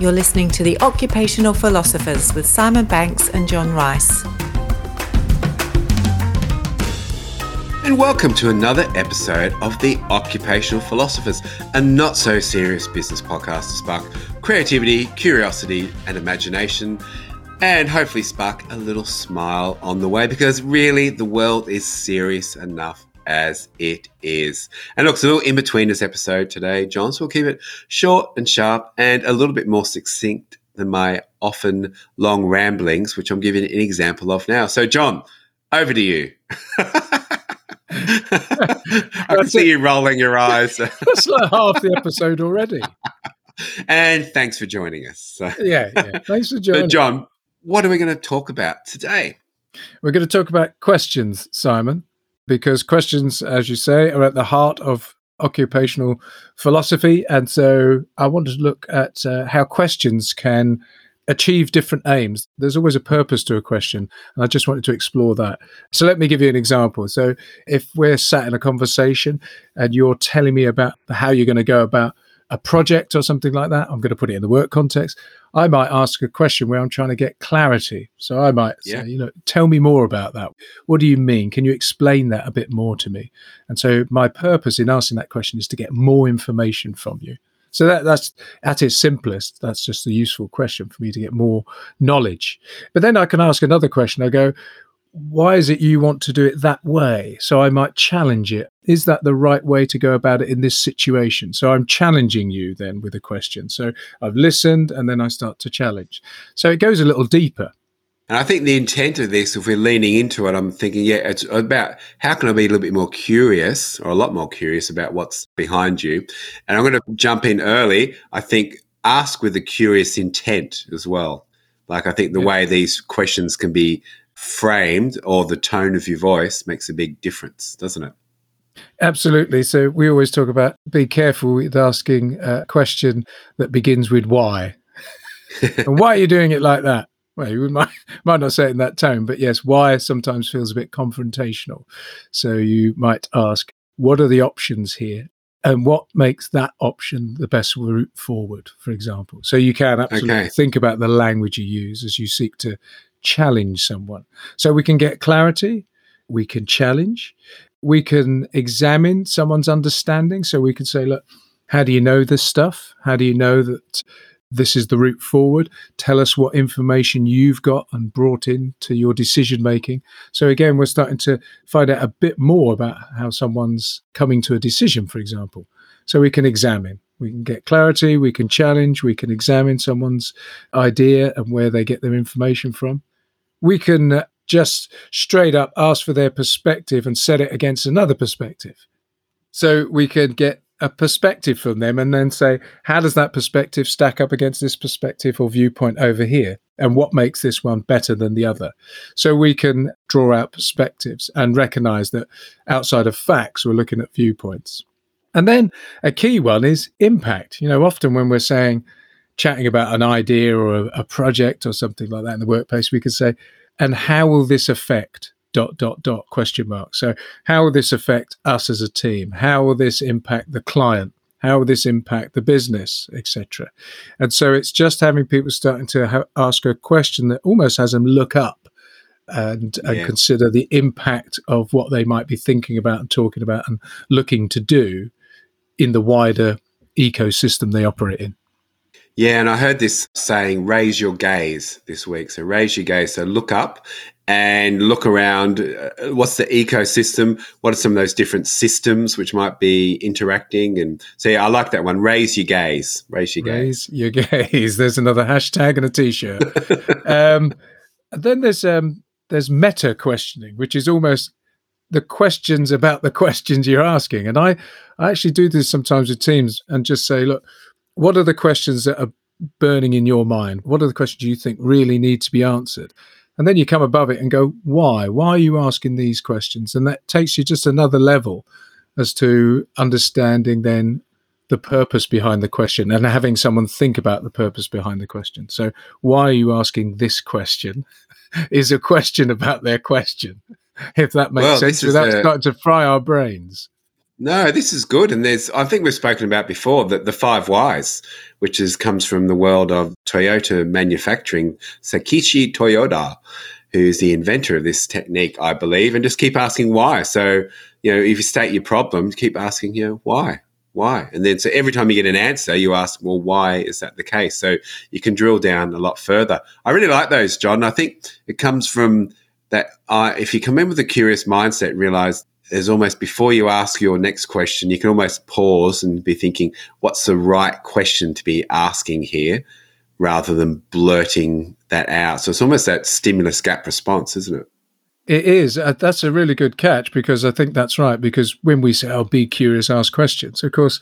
You're listening to The Occupational Philosophers with Simon Banks and John Rice. And welcome to another episode of The Occupational Philosophers, a not so serious business podcast to spark creativity, curiosity, and imagination, and hopefully spark a little smile on the way because really the world is serious enough as it is. And look, it's a little in between this episode today, John. So we'll keep it short and sharp and a little bit more succinct than my often long ramblings, which I'm giving an example of now. So, John, over to you. I can see you rolling your eyes. That's like half the episode already. And thanks for joining us. yeah, yeah. Thanks for joining. But John, what are we going to talk about today? We're going to talk about questions, Simon because questions, as you say, are at the heart of occupational philosophy. And so I wanted to look at uh, how questions can achieve different aims. There's always a purpose to a question. And I just wanted to explore that. So let me give you an example. So if we're sat in a conversation and you're telling me about how you're going to go about a project or something like that, I'm going to put it in the work context. I might ask a question where I'm trying to get clarity. So I might yeah. say, you know, tell me more about that. What do you mean? Can you explain that a bit more to me? And so my purpose in asking that question is to get more information from you. So that, that's at its simplest. That's just a useful question for me to get more knowledge. But then I can ask another question. I go, why is it you want to do it that way? So I might challenge it. Is that the right way to go about it in this situation? So I'm challenging you then with a question. So I've listened and then I start to challenge. So it goes a little deeper. And I think the intent of this, if we're leaning into it, I'm thinking, yeah, it's about how can I be a little bit more curious or a lot more curious about what's behind you. And I'm going to jump in early. I think ask with a curious intent as well. Like I think the yeah. way these questions can be framed or the tone of your voice makes a big difference, doesn't it? Absolutely. So we always talk about be careful with asking a question that begins with why. and why are you doing it like that? Well, you might, might not say it in that tone, but yes, why sometimes feels a bit confrontational. So you might ask, what are the options here? And what makes that option the best route forward, for example? So you can absolutely okay. think about the language you use as you seek to challenge someone. So we can get clarity, we can challenge, we can examine someone's understanding. So we can say, look, how do you know this stuff? How do you know that this is the route forward? Tell us what information you've got and brought in to your decision making. So again, we're starting to find out a bit more about how someone's coming to a decision, for example. So we can examine. We can get clarity, we can challenge, we can examine someone's idea and where they get their information from we can just straight up ask for their perspective and set it against another perspective. So we can get a perspective from them and then say, how does that perspective stack up against this perspective or viewpoint over here? And what makes this one better than the other? So we can draw out perspectives and recognize that outside of facts, we're looking at viewpoints. And then a key one is impact. You know, often when we're saying, chatting about an idea or a, a project or something like that in the workplace, we could say, and how will this affect dot dot dot? question mark. So how will this affect us as a team? How will this impact the client? How will this impact the business etc and so it's just having people starting to ha- ask a question that almost has them look up and, and consider the impact of what they might be thinking about and talking about and looking to do in the wider ecosystem they operate in yeah, and I heard this saying, raise your gaze this week. So raise your gaze. So look up and look around. Uh, what's the ecosystem? What are some of those different systems which might be interacting? And so yeah, I like that one. Raise your gaze. Raise your raise gaze. your gaze. There's another hashtag and a t-shirt. um, then there's um, there's meta questioning, which is almost the questions about the questions you're asking. And I, I actually do this sometimes with teams and just say, look, what are the questions that are burning in your mind? What are the questions you think really need to be answered? And then you come above it and go, why? Why are you asking these questions? And that takes you just another level as to understanding then the purpose behind the question and having someone think about the purpose behind the question. So, why are you asking this question? is a question about their question, if that makes well, sense, without a... starting to fry our brains. No, this is good. And there's, I think we've spoken about before that the five whys, which is comes from the world of Toyota manufacturing. Sakichi Toyoda, who's the inventor of this technique, I believe, and just keep asking why. So, you know, if you state your problem, keep asking, you know, why? Why? And then so every time you get an answer, you ask, well, why is that the case? So you can drill down a lot further. I really like those, John. I think it comes from that uh, if you come in with a curious mindset, realize there's almost before you ask your next question, you can almost pause and be thinking, what's the right question to be asking here rather than blurting that out. So it's almost that stimulus gap response, isn't it? It is. Uh, that's a really good catch because I think that's right. Because when we say, "Oh, be curious, ask questions," of course,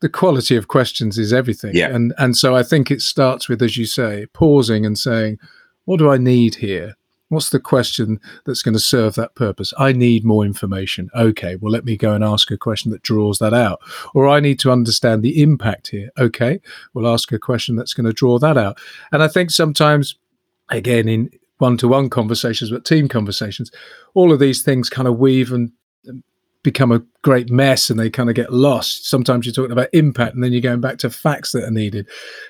the quality of questions is everything. Yeah. And and so I think it starts with, as you say, pausing and saying, "What do I need here? What's the question that's going to serve that purpose? I need more information. Okay, well, let me go and ask a question that draws that out. Or I need to understand the impact here. Okay, we'll ask a question that's going to draw that out. And I think sometimes, again, in one to one conversations, but team conversations, all of these things kind of weave and become a great mess and they kind of get lost. Sometimes you're talking about impact and then you're going back to facts that are needed.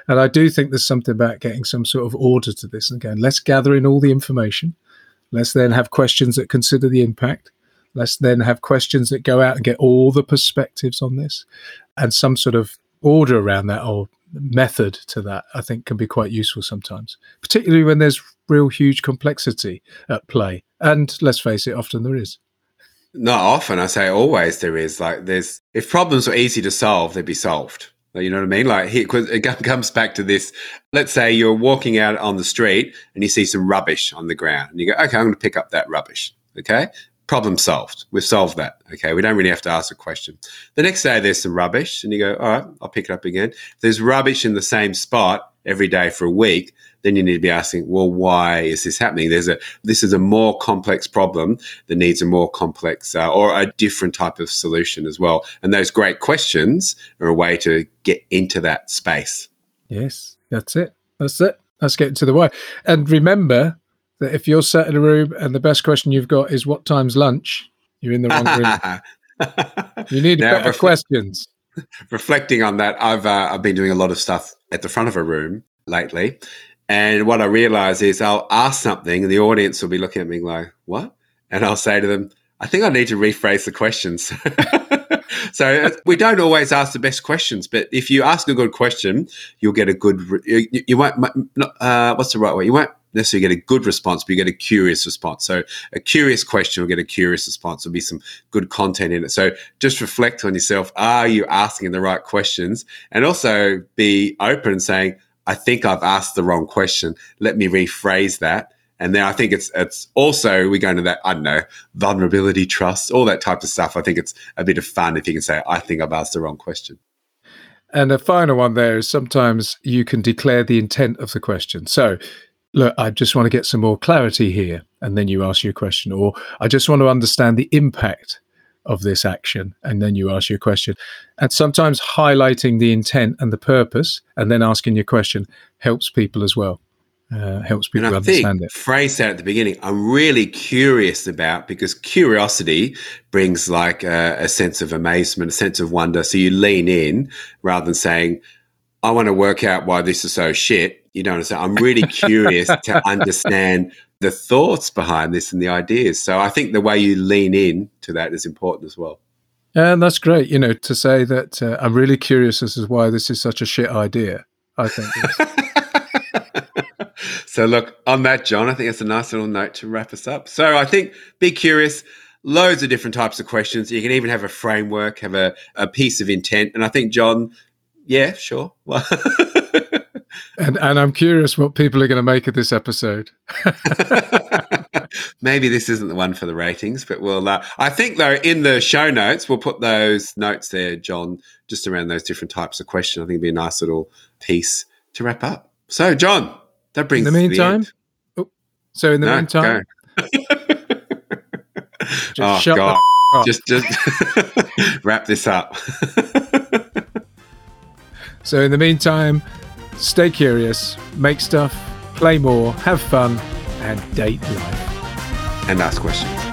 And I do think there's something about getting some sort of order to this and going, let's gather in all the information. Let's then have questions that consider the impact. Let's then have questions that go out and get all the perspectives on this and some sort of order around that or method to that, I think can be quite useful sometimes, particularly when there's real huge complexity at play. And let's face it, often there is. Not often. I say always there is. Like there's if problems were easy to solve, they'd be solved. You know what I mean? Like it comes back to this. Let's say you're walking out on the street and you see some rubbish on the ground, and you go, "Okay, I'm going to pick up that rubbish." Okay, problem solved. We've solved that. Okay, we don't really have to ask a question. The next day, there's some rubbish, and you go, "All right, I'll pick it up again." If there's rubbish in the same spot every day for a week then you need to be asking, well, why is this happening? There's a this is a more complex problem that needs a more complex uh, or a different type of solution as well. And those great questions are a way to get into that space. Yes, that's it. That's it. Let's get into the why. And remember that if you're sat in a room and the best question you've got is what time's lunch, you're in the wrong room. you need now, better questions. Reflecting on that, I've uh, I've been doing a lot of stuff at the front of a room lately, and what I realize is I'll ask something and the audience will be looking at me like, what? And I'll say to them, I think I need to rephrase the questions. so uh, we don't always ask the best questions, but if you ask a good question, you'll get a good, you, you won't, uh, what's the right way? You won't necessarily get a good response, but you get a curious response. So a curious question will get a curious response. There'll be some good content in it. So just reflect on yourself. Are you asking the right questions? And also be open saying, I think I've asked the wrong question. Let me rephrase that. And then I think it's it's also we go into that I don't know vulnerability, trust, all that type of stuff. I think it's a bit of fun if you can say I think I've asked the wrong question. And the final one there is sometimes you can declare the intent of the question. So, look, I just want to get some more clarity here, and then you ask your question, or I just want to understand the impact of this action and then you ask your question. And sometimes highlighting the intent and the purpose and then asking your question helps people as well uh, helps people understand it. Phrase that at the beginning i'm really curious about because curiosity brings like a, a sense of amazement a sense of wonder. So you lean in rather than saying i want to work out why this is so shit you don't understand i'm really curious to understand the thoughts behind this and the ideas. So I think the way you lean in to that is important as well. And that's great, you know, to say that uh, I'm really curious as to why this is such a shit idea. I think. so look, on that, John, I think it's a nice little note to wrap us up. So I think be curious. Loads of different types of questions. You can even have a framework, have a, a piece of intent. And I think, John, yeah, sure. and and I'm curious what people are going to make of this episode. Maybe this isn't the one for the ratings, but we'll. Uh, I think though, in the show notes, we'll put those notes there, John, just around those different types of questions. I think it'd be a nice little piece to wrap up. So, John, that brings. In the meantime, the oh, so in the no, meantime, oh God, just just wrap this up. So, in the meantime stay curious, make stuff, play more, have fun, and date life. And ask questions.